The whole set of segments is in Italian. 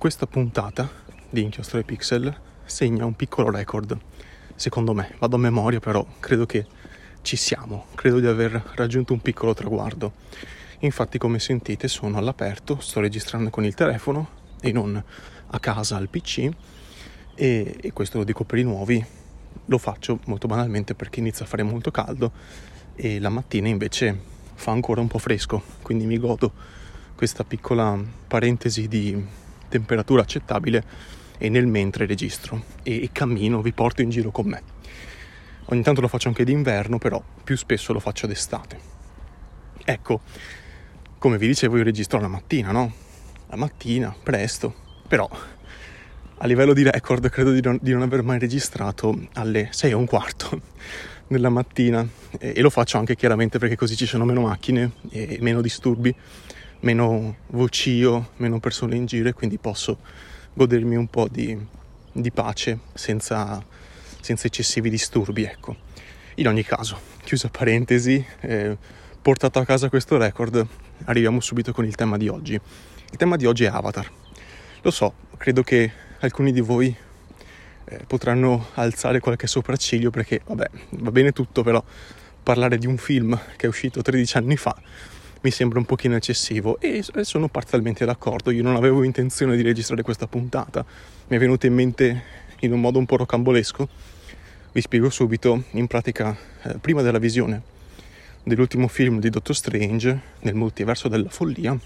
questa puntata di Inchiostro e Pixel segna un piccolo record, secondo me, vado a memoria però credo che ci siamo, credo di aver raggiunto un piccolo traguardo. Infatti come sentite sono all'aperto, sto registrando con il telefono e non a casa al PC e, e questo lo dico per i nuovi, lo faccio molto banalmente perché inizia a fare molto caldo e la mattina invece fa ancora un po' fresco, quindi mi godo questa piccola parentesi di temperatura accettabile e nel mentre registro e, e cammino, vi porto in giro con me. Ogni tanto lo faccio anche d'inverno, però più spesso lo faccio d'estate. Ecco, come vi dicevo, io registro la mattina, no? La mattina, presto, però a livello di record credo di non, di non aver mai registrato alle 6 e un quarto della mattina e, e, lo faccio anche chiaramente perché così ci sono meno macchine e meno disturbi meno vocio, meno persone in giro e quindi posso godermi un po' di, di pace senza, senza, eccessivi disturbi, ecco. In ogni caso, chiusa parentesi, eh, portato a casa questo record, arriviamo subito con il tema di oggi. Il tema di oggi è Avatar. Lo so, credo che alcuni di voi eh, potranno alzare qualche sopracciglio perché, vabbè, va bene tutto, però parlare di un film che è uscito 13 anni fa mi sembra un pochino eccessivo e sono parzialmente d'accordo. Io non avevo intenzione di registrare questa puntata, mi è venuta in mente in un modo un po' rocambolesco. Vi spiego subito, in pratica, eh, prima della visione dell'ultimo film di Doctor Strange, nel multiverso della follia,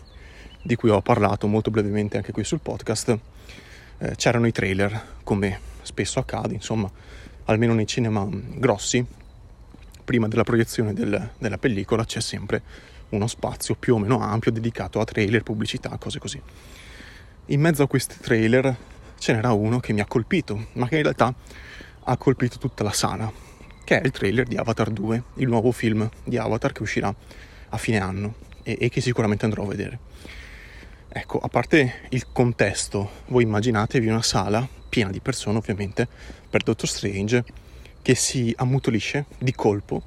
di cui ho parlato molto brevemente anche qui sul podcast, eh, c'erano i trailer, come spesso accade, insomma, almeno nei cinema grossi, prima della proiezione del, della pellicola c'è sempre uno spazio più o meno ampio dedicato a trailer, pubblicità, cose così. In mezzo a questi trailer ce n'era uno che mi ha colpito, ma che in realtà ha colpito tutta la sala, che è il trailer di Avatar 2, il nuovo film di Avatar che uscirà a fine anno e, e che sicuramente andrò a vedere. Ecco, a parte il contesto, voi immaginatevi una sala piena di persone ovviamente per Doctor Strange che si ammutolisce di colpo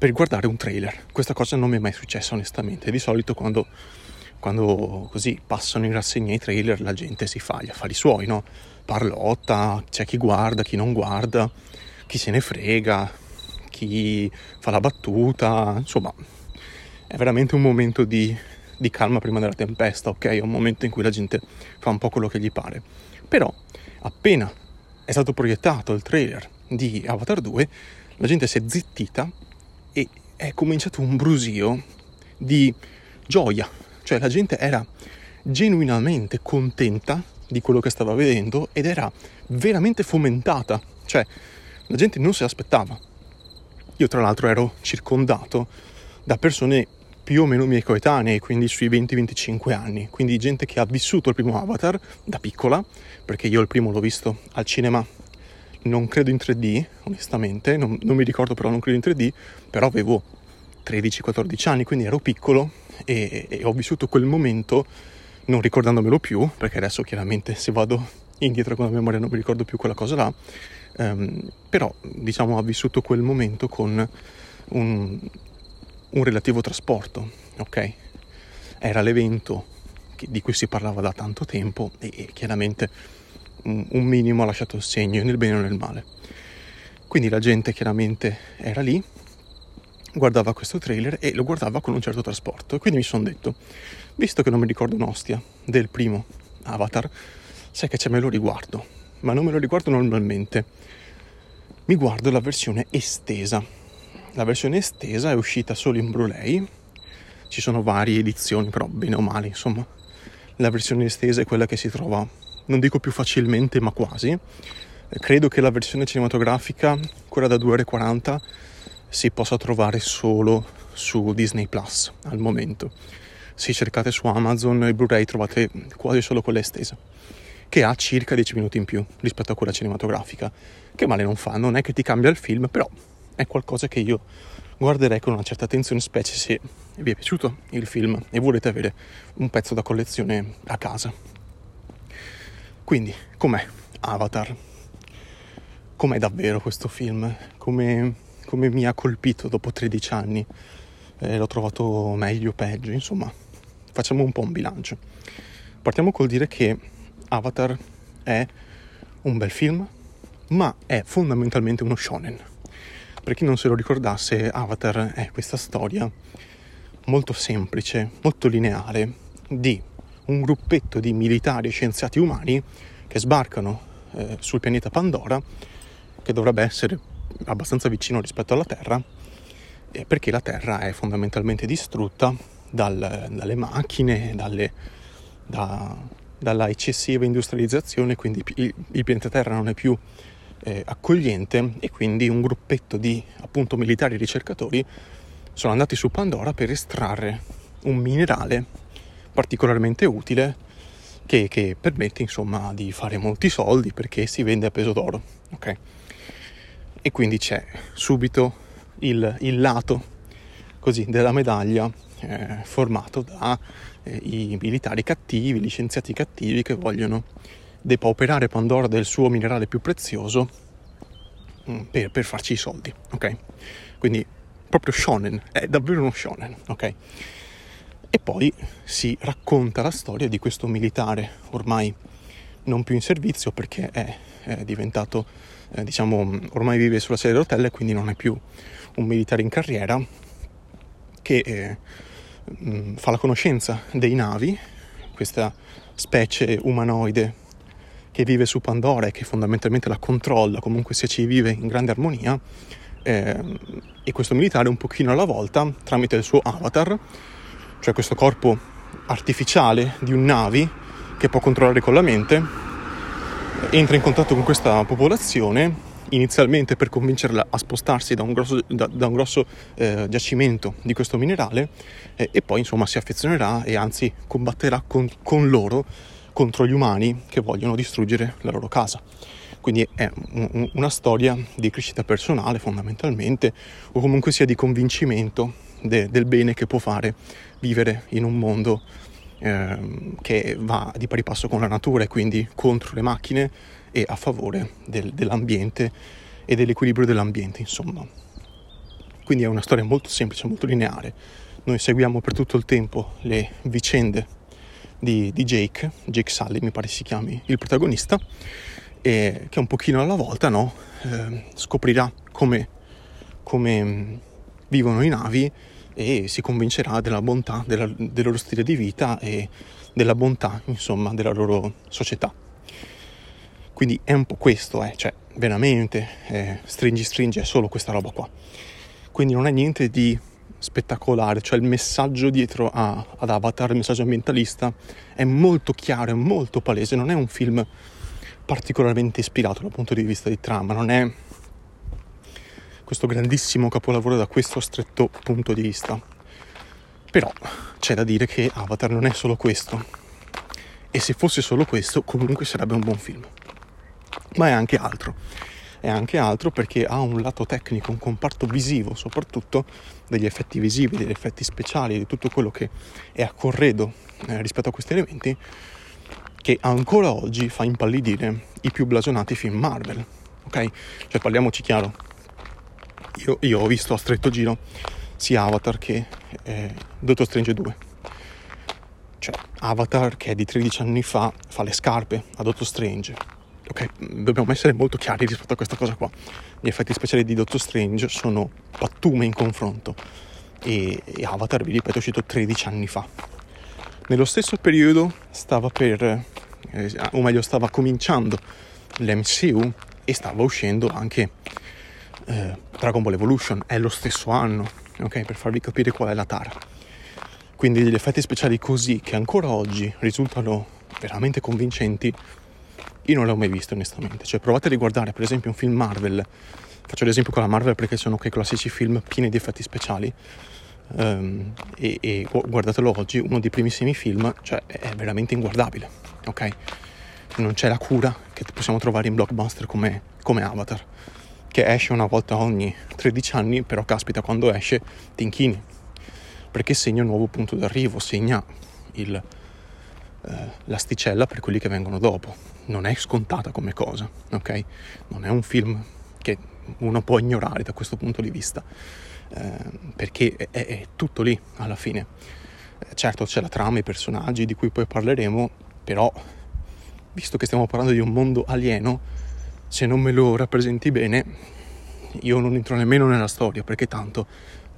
per guardare un trailer. Questa cosa non mi è mai successa onestamente. Di solito quando, quando così passano in rassegna i trailer la gente si fa gli affari suoi, no? Parlotta, c'è chi guarda, chi non guarda, chi se ne frega, chi fa la battuta, insomma è veramente un momento di, di calma prima della tempesta, ok? È un momento in cui la gente fa un po' quello che gli pare. Però appena è stato proiettato il trailer di Avatar 2, la gente si è zittita è cominciato un brusio di gioia, cioè la gente era genuinamente contenta di quello che stava vedendo ed era veramente fomentata, cioè la gente non se l'aspettava. Io tra l'altro ero circondato da persone più o meno miei coetanei, quindi sui 20-25 anni, quindi gente che ha vissuto il primo Avatar da piccola, perché io il primo l'ho visto al cinema non credo in 3D, onestamente, non, non, mi ricordo però non credo in 3D, però avevo 13-14 anni, quindi ero piccolo e, e, ho vissuto quel momento non ricordandomelo più, perché adesso chiaramente se vado indietro con la memoria non mi ricordo più quella cosa là, um, però diciamo ho vissuto quel momento con un, un relativo trasporto, ok? Era l'evento di cui si parlava da tanto tempo e, e chiaramente un minimo ha lasciato il segno nel bene o nel male. Quindi la gente chiaramente era lì, guardava questo trailer e lo guardava con un certo trasporto. Quindi mi sono detto, visto che non mi ricordo un'ostia del primo Avatar, sai che c'è me lo riguardo, ma non me lo riguardo normalmente. Mi guardo la versione estesa. La versione estesa è uscita solo in Blu-ray, ci sono varie edizioni, però bene o male, insomma. La versione estesa è quella che si trova non dico più facilmente, ma quasi. Credo che la versione cinematografica, quella da 2 ore 40, si possa trovare solo su Disney Plus al momento. Se cercate su Amazon il Blu-ray trovate quasi solo quella estesa, che ha circa 10 minuti in più rispetto a quella cinematografica, che male non fa, non è che ti cambia il film, però è qualcosa che io guarderei con una certa attenzione, specie se vi è piaciuto il film e volete avere un pezzo da collezione a casa. Quindi, com'è Avatar? Com'è davvero questo film? Come, come mi ha colpito dopo 13 anni? Eh, l'ho trovato meglio o peggio? Insomma, facciamo un po' un bilancio. Partiamo col dire che Avatar è un bel film, ma è fondamentalmente uno shonen. Per chi non se lo ricordasse, Avatar è questa storia molto semplice, molto lineare, di un gruppetto di militari e scienziati umani che sbarcano eh, sul pianeta Pandora, che dovrebbe essere abbastanza vicino rispetto alla Terra, eh, perché la Terra è fondamentalmente distrutta dal, dalle macchine, dalle, da, dalla eccessiva industrializzazione, quindi il, il pianeta Terra non è più eh, accogliente e quindi un gruppetto di appunto militari ricercatori sono andati su Pandora per estrarre un minerale particolarmente utile che, che, permette insomma di fare molti soldi perché si vende a peso d'oro. Ok? E quindi c'è subito il, il lato così della medaglia eh, formato da eh, militari cattivi, gli scienziati cattivi che vogliono depauperare Pandora del suo minerale più prezioso mm, per, per farci i soldi, ok? Quindi proprio shonen, è davvero uno shonen, ok? E poi si racconta la storia di questo militare ormai non più in servizio perché è, è diventato, eh, diciamo, ormai vive sulla sedia a rotelle, quindi non è più un militare in carriera che eh, mh, fa la conoscenza dei navi, questa specie umanoide che vive su Pandora e che fondamentalmente la controlla, comunque sia ci vive in grande armonia, eh, e questo militare un pochino alla volta, tramite il suo avatar, cioè questo corpo artificiale di un navi che può controllare con la mente, entra in contatto con questa popolazione inizialmente per convincerla a spostarsi da un grosso, da, da un grosso eh, giacimento di questo minerale eh, e poi insomma si affezionerà e anzi combatterà con, con loro contro gli umani che vogliono distruggere la loro casa. Quindi è un, una storia di crescita personale fondamentalmente o comunque sia di convincimento de, del bene che può fare vivere in un mondo eh, che va di pari passo con la natura e quindi contro le macchine e a favore del, dell'ambiente e dell'equilibrio dell'ambiente, insomma. Quindi è una storia molto semplice, molto lineare. Noi seguiamo per tutto il tempo le vicende di, di Jake, Jake Sully mi pare si chiami il protagonista, e che un pochino alla volta no, eh, scoprirà come, come vivono i navi e si convincerà della bontà della, del loro stile di vita e della bontà, insomma, della loro società. Quindi è un po' questo, eh, cioè veramente eh, stringi stringi è solo questa roba qua. Quindi non è niente di spettacolare, cioè il messaggio dietro a, ad Avatar, il messaggio ambientalista, è molto chiaro, è molto palese, non è un film particolarmente ispirato dal punto di vista di trama, non è questo grandissimo capolavoro da questo stretto punto di vista. Però c'è da dire che Avatar non è solo questo. E se fosse solo questo, comunque sarebbe un buon film ma è anche altro. È anche altro perché ha un lato tecnico, un comparto visivo, soprattutto degli effetti visivi, degli effetti speciali, di tutto quello che è a corredo eh, rispetto a questi elementi, che ancora oggi fa impallidire i più blasonati film Marvel. Ok? Cioè parliamoci chiaro. Io, io ho visto a stretto giro sia Avatar che eh, Doctor Strange 2. Cioè, Avatar che è di 13 anni fa fa le scarpe a Doctor Strange ok, dobbiamo essere molto chiari rispetto a questa cosa qua. Gli effetti speciali di Doctor Strange sono pattume in confronto e, e Avatar, vi ripeto, è uscito 13 anni fa. Nello stesso periodo stava per, eh, o meglio stava cominciando l'MCU e stava uscendo anche eh, Dragon Ball Evolution, è lo stesso anno, ok, per farvi capire qual è la tara. Quindi degli effetti speciali così che ancora oggi risultano veramente convincenti io non l'ho mai visto onestamente. Cioè, provate a riguardare per esempio un film Marvel. Faccio l'esempio con la Marvel perché sono quei classici film pieni di effetti speciali. Um, e, e, guardatelo oggi, uno dei primissimi film, cioè è veramente inguardabile, ok? Non c'è la cura che possiamo trovare in blockbuster come, come Avatar, che esce una volta ogni 13 anni, però caspita quando esce ti inchini, perché segna un nuovo punto d'arrivo, segna il, eh, l'asticella per quelli che vengono dopo non è scontata come cosa, ok? Non è un film che uno può ignorare da questo punto di vista, eh, perché è, è, tutto lì alla fine. Eh, certo c'è la trama, i personaggi di cui poi parleremo, però visto che stiamo parlando di un mondo alieno, se non me lo rappresenti bene, io non entro nemmeno nella storia, perché tanto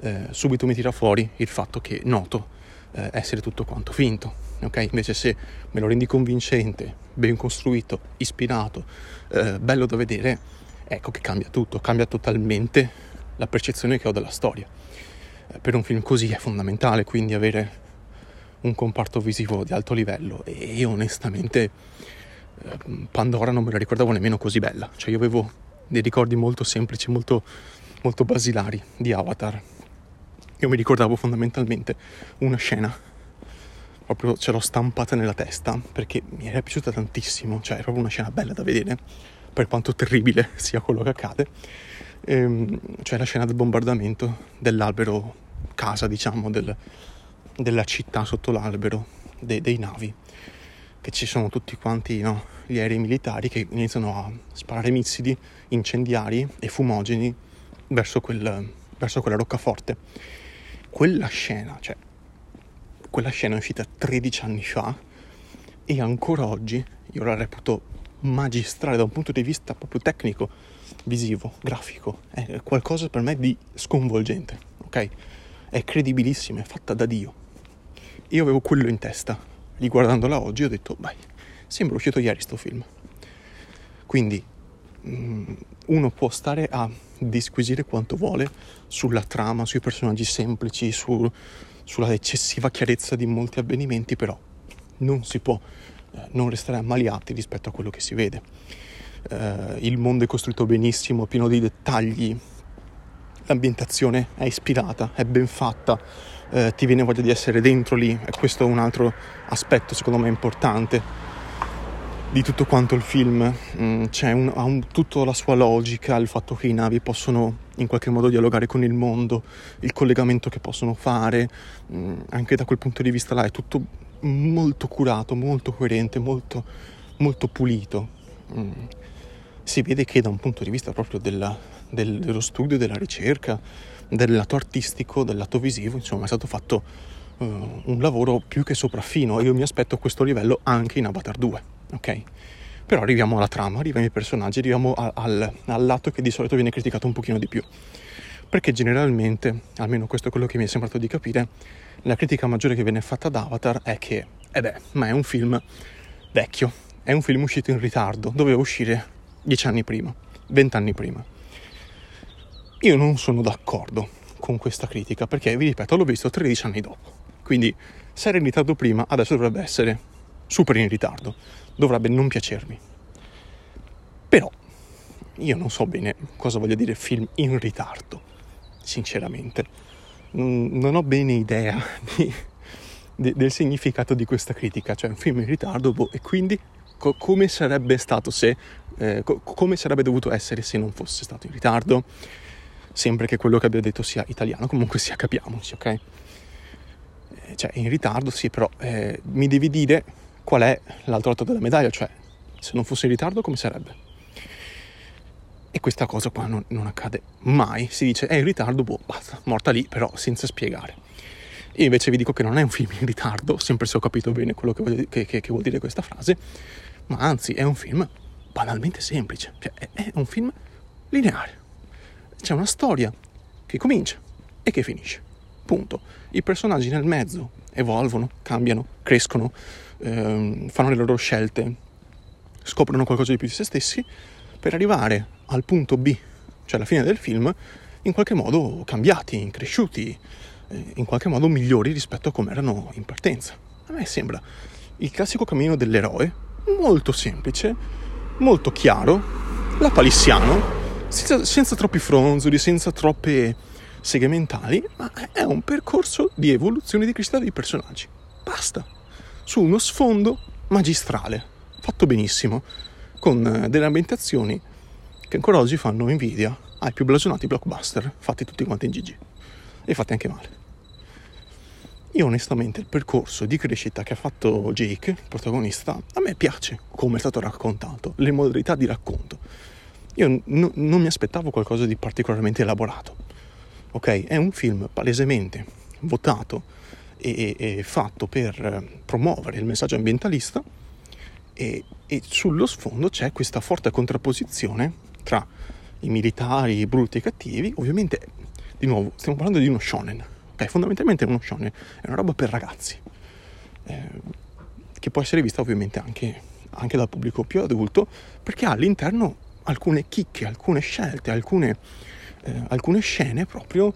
eh, subito mi tira fuori il fatto che noto eh, essere tutto quanto finto. Okay? Invece se me lo rendi convincente, ben costruito, ispirato, eh, bello da vedere, ecco che cambia tutto, cambia totalmente la percezione che ho della storia. Eh, per un film così è fondamentale quindi avere un comparto visivo di alto livello e onestamente Pandora non me la ricordavo nemmeno così bella, cioè io avevo dei ricordi molto semplici, molto, molto basilari di Avatar. Io mi ricordavo fondamentalmente una scena, proprio ce l'ho stampata nella testa perché mi era piaciuta tantissimo, cioè è proprio una scena bella da vedere, per quanto terribile sia quello che accade, ehm, cioè la scena del bombardamento dell'albero casa, diciamo, del, della città sotto l'albero, dei, dei navi, che ci sono tutti quanti no, gli aerei militari che iniziano a sparare missili incendiari e fumogeni verso, quel, verso quella roccaforte. Quella scena, cioè, quella scena è uscita 13 anni fa e ancora oggi io la reputo magistrale da un punto di vista proprio tecnico, visivo, grafico. È qualcosa per me di sconvolgente, ok? È credibilissima, è fatta da Dio. Io avevo quello in testa. Riguardandola oggi ho detto, beh, sembra uscito ieri sto film. Quindi mm, uno può stare a disquisire quanto vuole sulla trama, sui personaggi semplici, su, sulla eccessiva chiarezza di molti avvenimenti, però non si può eh, non restare ammaliati rispetto a quello che si vede. Eh, il mondo è costruito benissimo, pieno di dettagli, l'ambientazione è ispirata, è ben fatta, eh, ti viene voglia di essere dentro lì e questo è un altro aspetto secondo me importante di tutto quanto il film, mm, c'è un, ha un, tutta la sua logica, il fatto che i navi possono in qualche modo dialogare con il mondo, il collegamento che possono fare, mm, anche da quel punto di vista là è tutto molto curato, molto coerente, molto, molto pulito. Mm. Si vede che da un punto di vista proprio della, del, dello studio, della ricerca, del lato artistico, del lato visivo, insomma è stato fatto uh, un lavoro più che sopraffino e io mi aspetto questo livello anche in Avatar 2, ok? Però arriviamo alla trama, arriviamo ai personaggi, arriviamo a, al, al lato che di solito viene criticato un pochino di più. Perché generalmente, almeno questo è quello che mi è sembrato di capire, la critica maggiore che viene fatta ad Avatar è che, eh beh, ma è un film vecchio, è un film uscito in ritardo, doveva uscire dieci anni prima, vent'anni prima. Io non sono d'accordo con questa critica perché, vi ripeto, l'ho visto 13 anni dopo. Quindi, se era in ritardo prima, adesso dovrebbe essere super in ritardo. Dovrebbe non piacermi. Però, io non so bene cosa voglia dire film in ritardo, sinceramente. Non ho bene idea di, de, del significato di questa critica, cioè un film in ritardo boh, e quindi co- come sarebbe stato se, eh, co- come sarebbe dovuto essere se non fosse stato in ritardo sempre che quello che abbia detto sia italiano, comunque sia capiamoci, ok? Eh, cioè, in ritardo sì, però eh, mi devi dire qual è l'altro lato della medaglia, cioè se non fosse in ritardo come sarebbe? E questa cosa qua non, non accade mai, si dice è in ritardo, boh, basta, morta lì, però senza spiegare. Io invece vi dico che non è un film in ritardo, sempre se ho capito bene quello che, voglio, che, che, che vuol dire questa frase, ma anzi è un film banalmente semplice, cioè è, è un film lineare c'è una storia che comincia e che finisce. Punto. I personaggi nel mezzo evolvono, cambiano, crescono, ehm, fanno le loro scelte, scoprono qualcosa di più di se stessi per arrivare al punto B, cioè alla fine del film, in qualche modo cambiati, cresciuti, eh, in qualche modo migliori rispetto a come erano in partenza. A me sembra il classico cammino dell'eroe, molto semplice, molto chiaro, la palissiano, senza, senza troppi fronzoli, senza troppe seghe mentali, ma è un percorso di evoluzione di crescita dei personaggi. Basta. Su uno sfondo magistrale, fatto benissimo, con eh, delle ambientazioni che ancora oggi fanno invidia ai più blasonati blockbuster, fatti tutti quanti in GG. E fatti anche male. Io onestamente il percorso di crescita che ha fatto Jake, il protagonista, a me piace come è stato raccontato, le modalità di racconto io n- non mi aspettavo qualcosa di particolarmente elaborato. Ok? È un film palesemente votato e, e, e fatto per promuovere il messaggio ambientalista E, e sullo sfondo c'è questa forte contrapposizione tra i militari brutti e cattivi. Ovviamente, di nuovo, stiamo parlando di uno shonen. Ok, fondamentalmente è uno shonen, è una roba per ragazzi. Eh, che può essere vista ovviamente anche, anche dal pubblico più adulto, perché ha all'interno alcune chicche, alcune scelte, alcune, eh, alcune scene proprio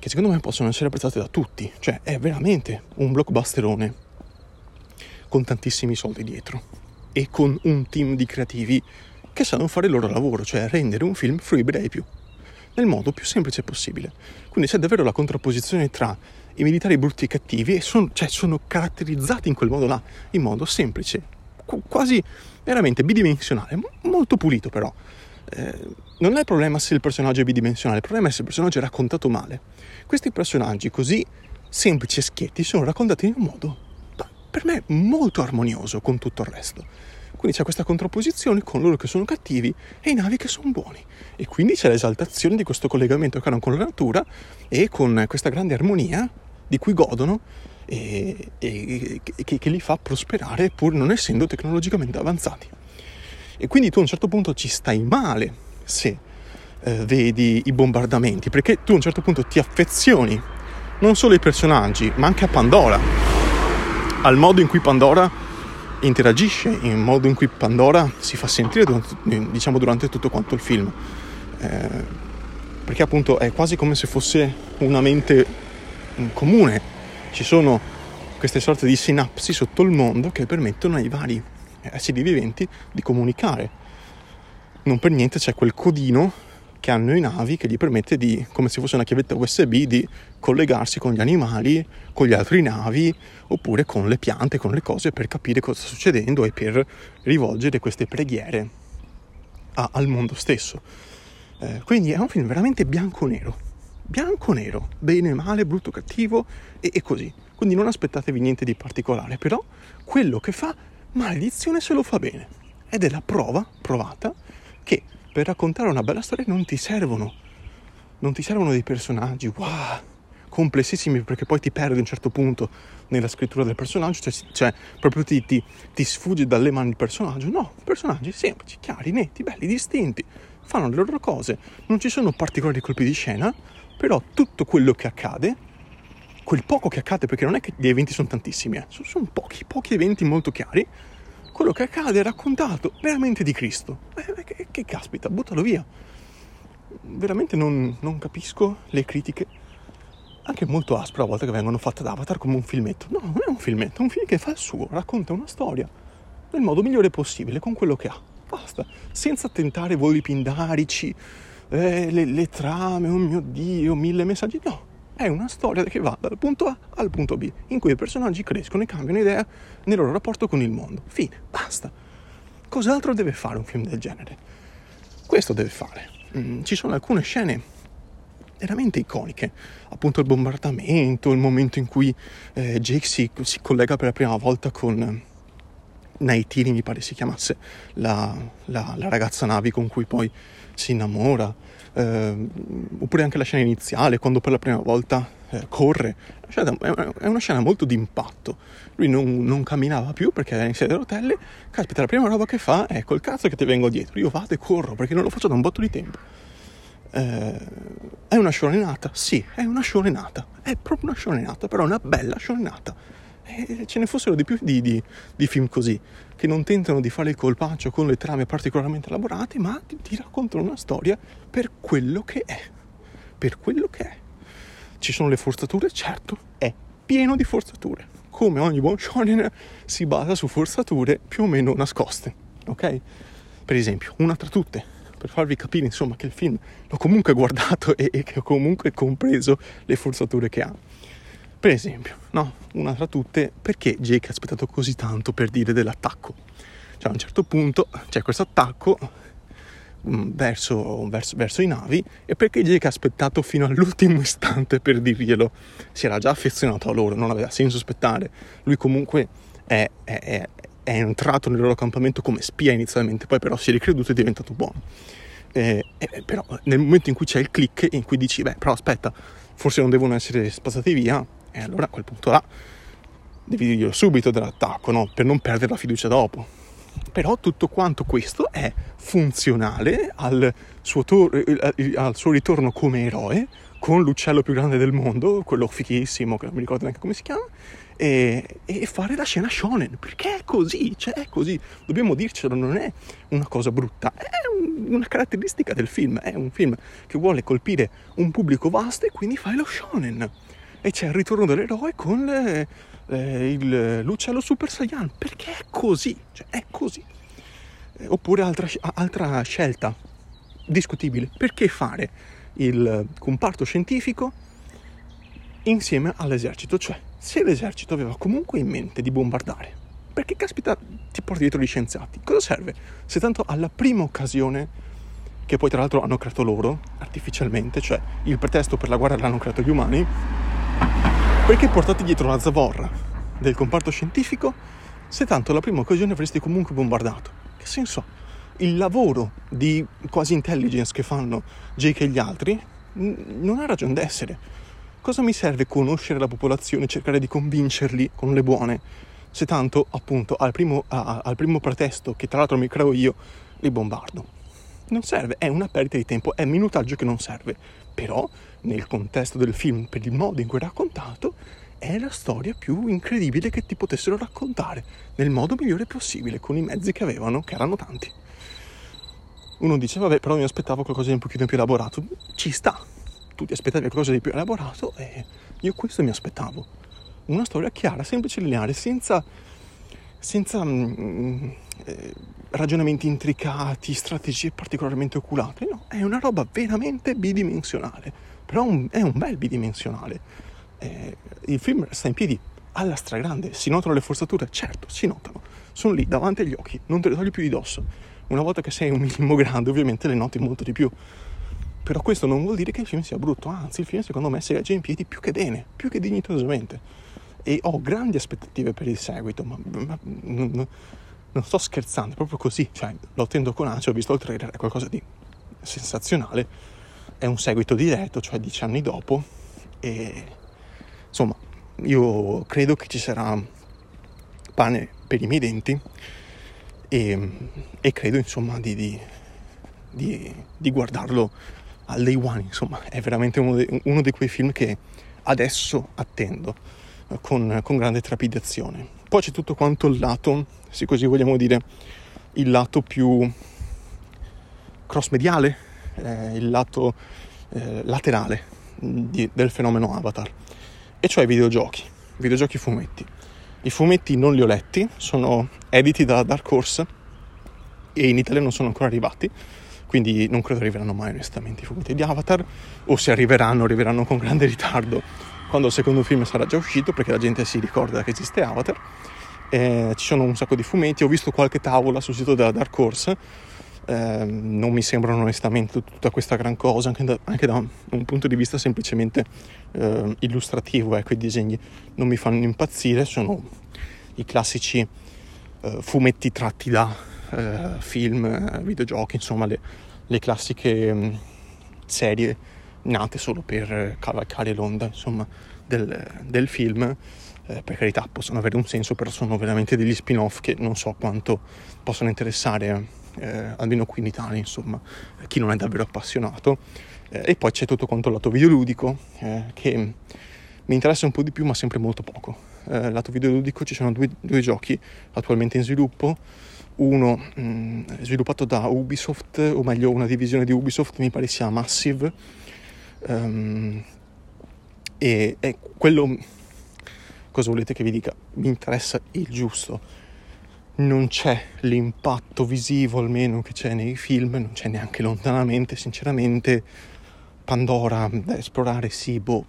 che secondo me possono essere apprezzate da tutti. Cioè, è veramente un blockbusterone con tantissimi soldi dietro e con un team di creativi che sanno fare il loro lavoro, cioè rendere un film fruibile ai più, nel modo più semplice possibile. Quindi c'è davvero la contrapposizione tra i militari brutti e cattivi e sono, cioè, sono caratterizzati in quel modo là, in modo semplice, quasi veramente bidimensionale, molto pulito però. Eh, non è il problema se il personaggio è bidimensionale, il problema è se il personaggio è raccontato male. Questi personaggi così semplici e schietti sono raccontati in un modo per me molto armonioso con tutto il resto. Quindi c'è questa contrapposizione con loro che sono cattivi e i navi che sono buoni. E quindi c'è l'esaltazione di questo collegamento che hanno con la natura e con questa grande armonia di cui godono e, e che, che, li fa prosperare pur non essendo tecnologicamente avanzati. E quindi tu a un certo punto ci stai male se eh, vedi i bombardamenti, perché tu a un certo punto ti affezioni non solo ai personaggi, ma anche a Pandora al modo in cui Pandora interagisce, in modo in cui Pandora si fa sentire durante, diciamo, durante tutto quanto il film. Eh, perché appunto è quasi come se fosse una mente comune. Ci sono queste sorte di sinapsi sotto il mondo che permettono ai vari esseri viventi di comunicare. Non per niente c'è quel codino che hanno i navi che gli permette di, come se fosse una chiavetta USB, di collegarsi con gli animali, con gli altri navi, oppure con le piante, con le cose per capire cosa sta succedendo e per rivolgere queste preghiere a, al mondo stesso. Eh, quindi è un film veramente bianco-nero. Bianco-nero, bene, male, brutto, cattivo e, e così. Quindi non aspettatevi niente di particolare, però quello che fa, maledizione se lo fa bene. Ed è la prova provata che per raccontare una bella storia non ti servono, non ti servono dei personaggi, wow, complessissimi perché poi ti perdi a un certo punto nella scrittura del personaggio, cioè, cioè proprio ti, ti, ti, sfugge dalle mani il personaggio. No, personaggi semplici, chiari, netti, belli, distinti, fanno le loro cose, non ci sono particolari colpi di scena, però tutto quello che accade, quel poco che accade, perché non è che gli eventi sono tantissimi, eh, sono pochi, pochi eventi molto chiari, quello che accade è raccontato veramente di Cristo. Eh, che, che, caspita, buttalo via. Veramente non, non, capisco le critiche, anche molto aspre a volte, che vengono fatte ad Avatar come un filmetto. No, non è un filmetto, è un film che fa il suo, racconta una storia nel modo migliore possibile, con quello che ha. Basta, senza tentare voli pindarici, eh, le, le trame, oh mio Dio, mille messaggi. No, è una storia che va dal punto A al punto B, in cui i personaggi crescono e cambiano idea nel loro rapporto con il mondo. Fine, basta. Cos'altro deve fare un film del genere? Questo deve fare. Mm, ci sono alcune scene veramente iconiche, appunto il bombardamento, il momento in cui eh, Jake si, si, collega per la prima volta con Naitiri, mi pare si chiamasse, la, la, la ragazza Navi con cui poi si innamora, eh, oppure anche la scena iniziale, quando per la prima volta eh, corre, è una scena molto d'impatto. Lui non, non, camminava più perché era in sedia a rotelle, caspita, la prima roba che fa è col cazzo che ti vengo dietro, io vado e corro perché non lo faccio da un botto di tempo. Eh, è una scionenata? Sì, è una scionenata, è proprio una scionenata, però una bella scionenata e ce ne fossero di più di, di, di, film così, che non tentano di fare il colpaccio con le trame particolarmente elaborate, ma ti, ti raccontano una storia per quello che è. Per quello che è. Ci sono le forzature? Certo, è pieno di forzature. Come ogni buon shonen si basa su forzature più o meno nascoste, ok? Per esempio, una tra tutte, per farvi capire insomma che il film l'ho comunque guardato e, e che ho comunque compreso le forzature che ha per esempio, no, una tra tutte, perché Jake ha aspettato così tanto per dire dell'attacco? Cioè a un certo punto c'è questo attacco mm, verso, verso, verso, i navi e perché Jake ha aspettato fino all'ultimo istante per dirglielo? Si era già affezionato a loro, non aveva senso aspettare. Lui comunque è, è, è, è entrato nel loro accampamento come spia inizialmente, poi però si è ricreduto e è diventato buono. Eh, eh, però nel momento in cui c'è il click in cui dici, beh, però aspetta, forse non devono essere spazzati via, e allora a quel punto là devi dirglielo subito dell'attacco, no? Per non perdere la fiducia dopo. Però tutto quanto questo è funzionale al suo, tor- al suo ritorno come eroe, con l'uccello più grande del mondo, quello fichissimo, che non mi ricordo neanche come si chiama, e, e, fare la scena shonen, perché è così, cioè è così, dobbiamo dircelo, non è una cosa brutta, è un, una caratteristica del film, è un film che vuole colpire un pubblico vasto e quindi fai lo shonen. E c'è il ritorno dell'eroe con le, eh, il, l'uccello Super Saiyan, perché è così, cioè è così. Eh, oppure altra, altra scelta discutibile, perché fare il comparto scientifico insieme all'esercito, cioè se l'esercito aveva comunque in mente di bombardare, perché caspita ti porti dietro gli scienziati? Cosa serve? Se tanto alla prima occasione, che poi tra l'altro hanno creato loro artificialmente, cioè il pretesto per la guerra l'hanno creato gli umani, perché portati dietro la zavorra del comparto scientifico se tanto alla prima occasione avresti comunque bombardato? Che senso ha? il lavoro di quasi intelligence che fanno Jake e gli altri non ha ragione d'essere. Cosa mi serve conoscere la popolazione cercare di convincerli con le buone? Se tanto, appunto, al primo, a, al primo pretesto, che tra l'altro mi creo io, li bombardo. Non serve, è una perdita di tempo, è minutaggio che non serve. Però, nel contesto del film, per il modo in cui è raccontato, è la storia più incredibile che ti potessero raccontare, nel modo migliore possibile, con i mezzi che avevano, che erano tanti. Uno dice vabbè però mi aspettavo qualcosa di un pochino più elaborato. Ci sta. Tu ti aspettavi qualcosa di più elaborato e io questo mi aspettavo. Una storia chiara semplice e lineare senza, senza mm, eh, ragionamenti intricati strategie particolarmente oculate no è una roba veramente bidimensionale però un, è un bel bidimensionale eh, il film sta in piedi alla stragrande si notano le forzature certo si notano sono lì davanti agli occhi non te le togli più di dosso una volta che sei un minimo grande, ovviamente le noti molto di più. Però questo non vuol dire che il film sia brutto, anzi il film secondo me si regge in piedi più che bene, più che dignitosamente. E ho grandi aspettative per il seguito, ma, ma non, non, sto scherzando, è proprio così. Cioè, lo attendo con ansia, ho visto il trailer, è qualcosa di sensazionale. È un seguito diretto, cioè dieci anni dopo. E insomma, io credo che ci sarà pane per i miei denti e, e credo insomma di, di, di, di, guardarlo al day one, insomma è veramente uno, de, uno di quei film che adesso attendo eh, con, con, grande trepidazione. Poi c'è tutto quanto il lato, se così vogliamo dire, il lato più cross-mediale, eh, il lato eh, laterale di, del fenomeno Avatar, e cioè i videogiochi, videogiochi fumetti. I fumetti non li ho letti, sono editi da Dark Horse e in Italia non sono ancora arrivati, quindi non credo arriveranno mai onestamente i fumetti di Avatar, o se arriveranno, arriveranno con grande ritardo quando il secondo film sarà già uscito, perché la gente si ricorda che esiste Avatar. Eh, ci sono un sacco di fumetti, ho visto qualche tavola sul sito della Dark Horse, eh, non mi sembrano onestamente tutta questa gran cosa, anche da, anche da un punto di vista semplicemente eh, illustrativo, ecco i disegni non mi fanno impazzire, sono i classici eh, fumetti tratti da eh, film, eh, videogiochi, insomma le, le classiche mh, mm, serie nate solo per cavalcare l'onda insomma, del, del film. Eh, per carità possono avere un senso, però sono veramente degli spin-off che non so quanto possono interessare eh, almeno qui in Italia, insomma, chi non è davvero appassionato. Eh, e poi c'è tutto quanto il lato videoludico eh, che mi interessa un po' di più, ma sempre molto poco. Eh, lato videoludico ci sono due, due, giochi attualmente in sviluppo. Uno mh, mm, sviluppato da Ubisoft, o meglio una divisione di Ubisoft, mi pare sia Massive. Um, e, e quello, cosa volete che vi dica? Mi interessa il giusto non c'è l'impatto visivo almeno che c'è nei film, non c'è neanche lontanamente, sinceramente. Pandora da esplorare, sì, boh,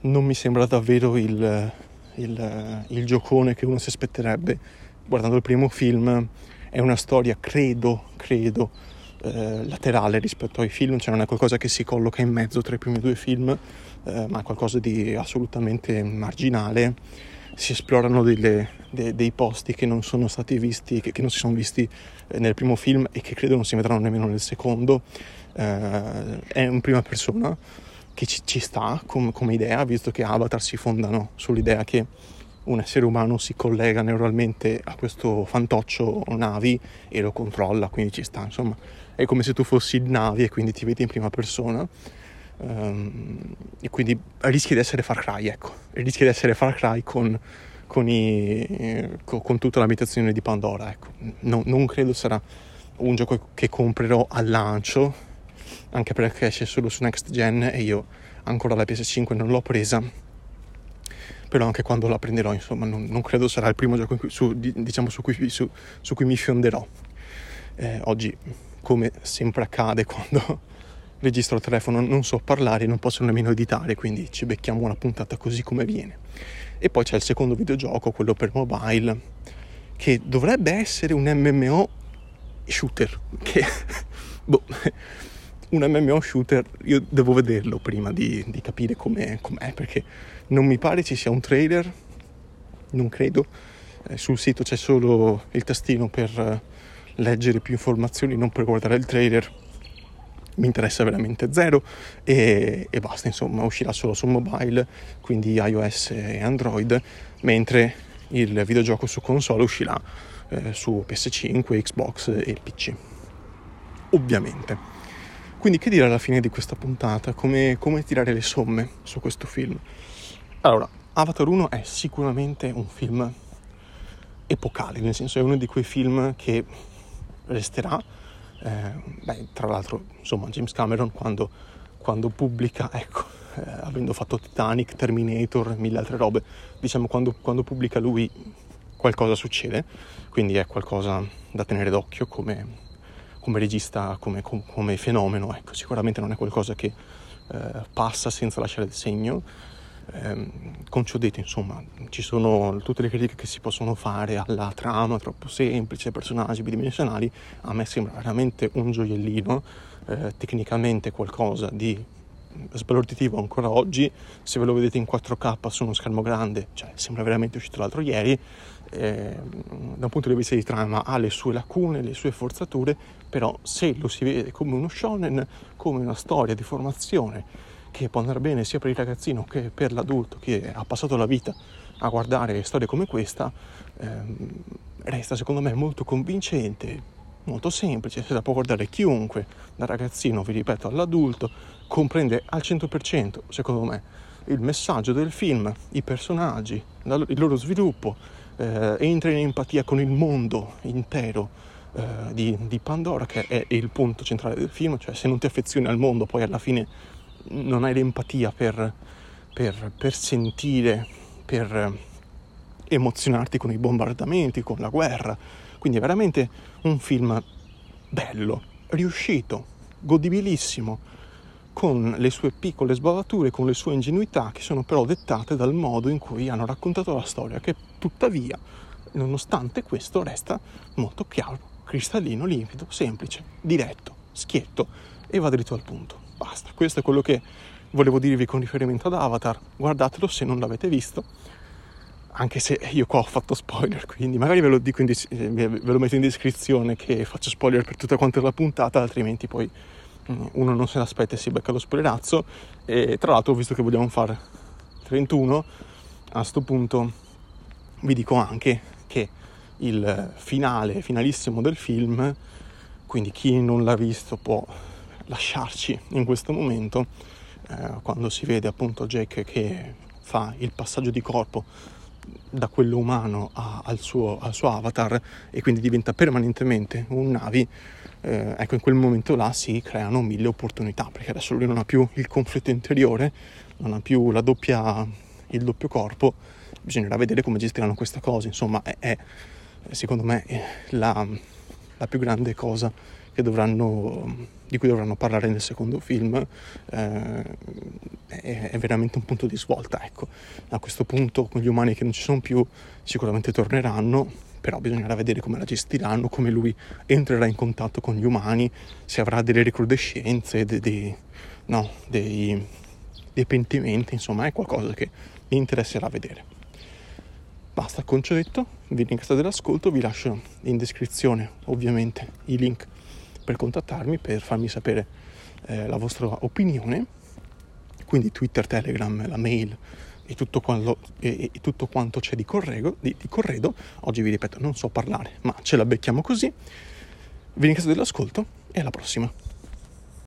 non mi sembra davvero il, il, il giocone che uno si aspetterebbe guardando il primo film. È una storia, credo, credo, eh, laterale rispetto ai film, cioè non è qualcosa che si colloca in mezzo tra i primi due film, eh, ma è qualcosa di assolutamente marginale si esplorano delle, de, dei posti che non sono stati visti, che, che, non si sono visti eh, nel primo film e che credo non si vedranno nemmeno nel secondo. Eh, è in prima persona che ci, ci sta com, come idea, visto che Avatar si fondano sull'idea che un essere umano si collega neuralmente a questo fantoccio Navi e lo controlla, quindi ci sta, insomma, è come se tu fossi Navi e quindi ti vedi in prima persona. Um, e quindi rischi di essere Far Cry, ecco, rischi di essere Far Cry con, con, i, con, con tutta l'abitazione di Pandora, ecco. No, non credo sarà un gioco che comprerò al lancio, anche perché esce solo su Next Gen e io ancora la PS5 non l'ho presa però anche quando la prenderò insomma non, non credo sarà il primo gioco cui, su, diciamo, su, cui, su, su, cui, mi fionderò eh, oggi come sempre accade quando registro il telefono non so parlare non posso nemmeno editare quindi ci becchiamo una puntata così come viene e poi c'è il secondo videogioco quello per mobile che dovrebbe essere un MMO shooter che boh un MMO shooter io devo vederlo prima di, di capire com'è, com'è, perché non mi pare ci sia un trailer, non credo. Eh, sul sito c'è solo il tastino per leggere più informazioni, non per guardare il trailer. Mi interessa veramente zero e, e basta, insomma, uscirà solo su mobile, quindi iOS e Android, mentre il videogioco su console uscirà eh, su PS5, Xbox e PC. Ovviamente. Quindi che dire alla fine di questa puntata? Come, come tirare le somme su questo film? Allora, Avatar 1 è sicuramente un film epocale, nel senso è uno di quei film che resterà. Eh, beh, tra l'altro, insomma, James Cameron quando, quando pubblica, ecco, eh, avendo fatto Titanic, Terminator, mille altre robe, diciamo quando, quando pubblica lui qualcosa succede, quindi è qualcosa da tenere d'occhio come, come regista, come, come, fenomeno, ecco, sicuramente non è qualcosa che eh, passa senza lasciare il segno. Eh, con ciò detto, insomma, ci sono tutte le critiche che si possono fare alla trama troppo semplice, personaggi bidimensionali. A me sembra veramente un gioiellino, eh, tecnicamente qualcosa di sbalorditivo ancora oggi. Se ve lo vedete in 4K su uno schermo grande, cioè, sembra veramente uscito l'altro ieri eh, da un punto di vista di trama ha le sue lacune, le sue forzature, però se lo si vede come uno shonen, come una storia di formazione che può andare bene sia per il ragazzino che per l'adulto che ha passato la vita a guardare storie come questa, ehm, resta secondo me molto convincente, molto semplice, se la può guardare chiunque, dal ragazzino, vi ripeto, all'adulto, comprende al 100% secondo me il messaggio del film, i personaggi, il loro sviluppo, eh, entra in empatia con il mondo intero eh, di, di, Pandora, che è il punto centrale del film, cioè se non ti affezioni al mondo poi alla fine non hai l'empatia per, per, per sentire, per emozionarti con i bombardamenti, con la guerra. Quindi è veramente un film bello, riuscito, godibilissimo con le sue piccole sbavature, con le sue ingenuità, che sono però dettate dal modo in cui hanno raccontato la storia, che tuttavia, nonostante questo, resta molto chiaro, cristallino, limpido, semplice, diretto, schietto e va dritto al punto. Basta, questo è quello che volevo dirvi con riferimento ad Avatar. Guardatelo se non l'avete visto, anche se io qua ho fatto spoiler, quindi magari ve lo, in, eh, ve lo metto in descrizione che faccio spoiler per tutta quanta la puntata, altrimenti poi uno non se l'aspetta e si becca lo spoilerazzo e tra l'altro visto che vogliamo fare 31 a questo punto vi dico anche che il finale finalissimo del film quindi chi non l'ha visto può lasciarci in questo momento eh, quando si vede appunto Jack che fa il passaggio di corpo da quello umano a, al, suo, al, suo, avatar e quindi diventa permanentemente un Navi eh, ecco in quel momento là si creano mille opportunità perché adesso lui non ha più il conflitto interiore, non ha più doppia, il doppio corpo, bisognerà vedere come gestiranno questa cosa, insomma è, è secondo me la, la, più grande cosa dovranno, di cui dovranno parlare nel secondo film, eh, è, veramente un punto di svolta, ecco, a questo punto con gli umani che non ci sono più sicuramente torneranno, però bisognerà vedere come la gestiranno, come lui entrerà in contatto con gli umani, se avrà delle recrudescenze, dei, dei, no, dei, dei pentimenti, insomma è qualcosa che mi interesserà vedere. Basta, con ciò detto, vi ringrazio dell'ascolto, vi lascio in descrizione ovviamente i link per contattarmi, per farmi sapere eh, la vostra opinione, quindi Twitter, Telegram, la mail, e tutto, quello, e, e tutto quanto c'è di, corrego, di, di corredo. Oggi vi ripeto, non so parlare, ma ce la becchiamo così. Vi ringrazio dell'ascolto e alla prossima.